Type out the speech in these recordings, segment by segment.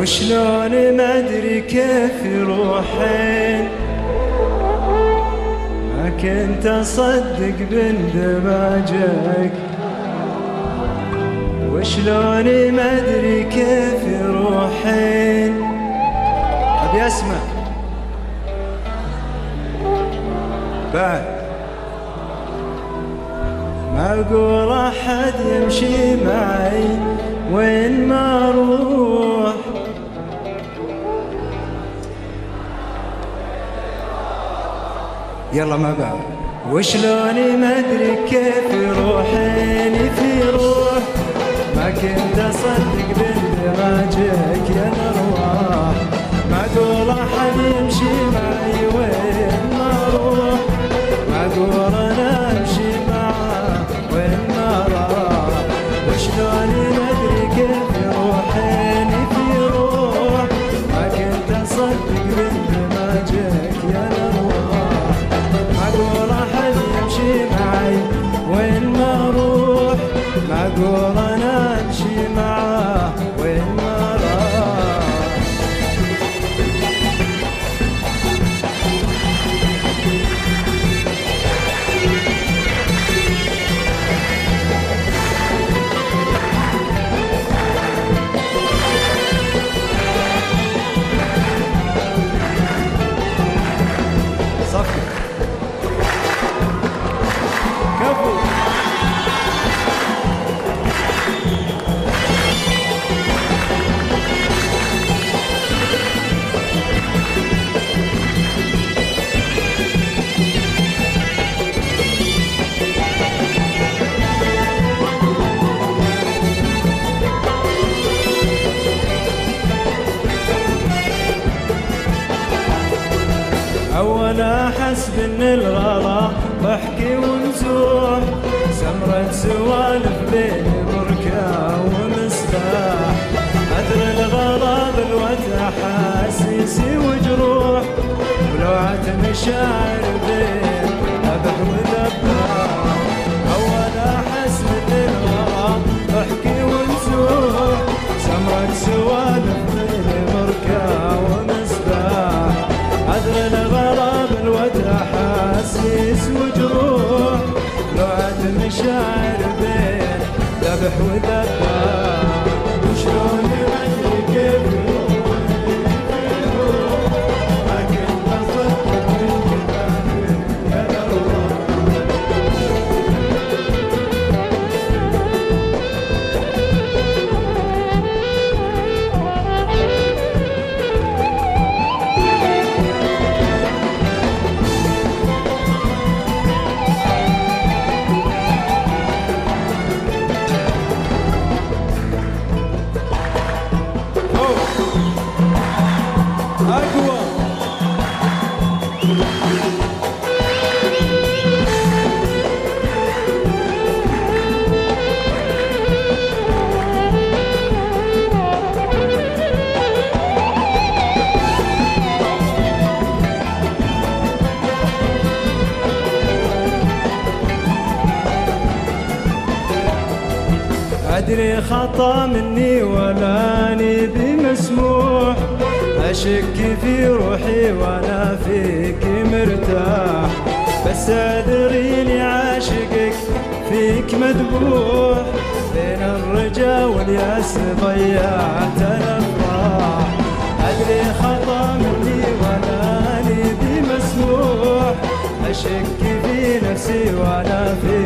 وشلون ما أدري كيف يروحين. ما كنت أصدق باندماجك. وشلون ما أدري كيف يروحين. أبي أسمع. بعد. ما أقول أحد يمشي معي. يلا ما بعد. وشلوني ما أدري أقول أول أحس بإن الغلا ضحكي ونزوح. سمرة سوالف بين بركة ومسباح أدري الغلا بالوت أحاسيسي وجروح. ولوعة مشاعر huda أدري خطأ مني ولا أني بمسموح أشك في روحي وأنا فيك مرتاح. بس أدريني عاشقك فيك مذبوح. بين الرجا والياس ضيعت الأفراح. أدري خطأ مني ولا أني بمسموح أشك في نفسي وأنا فيك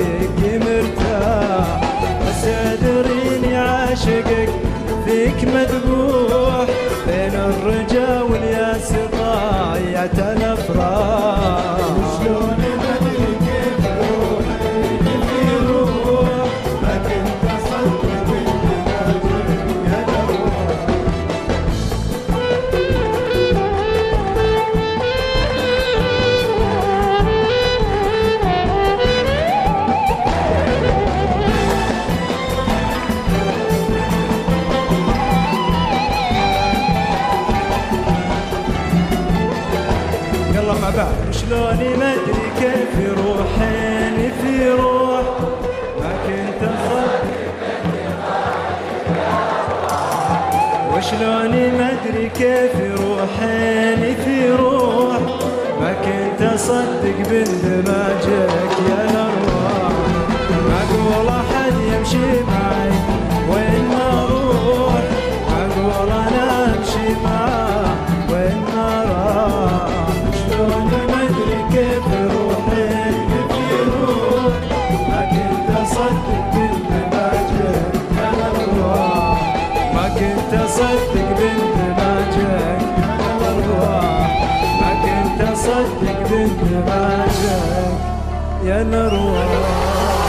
فيك شلوني ما ادري كيف يروحين في روح. ما كنت اصدق وشلوني ما ادري كيف روحيني في روح. ما كنت أصدق باندماجك يا الأرواح. معقول أحد يمشي معي. اصدق يا الارواح ما كنت اصدق باندماجك يا الارواح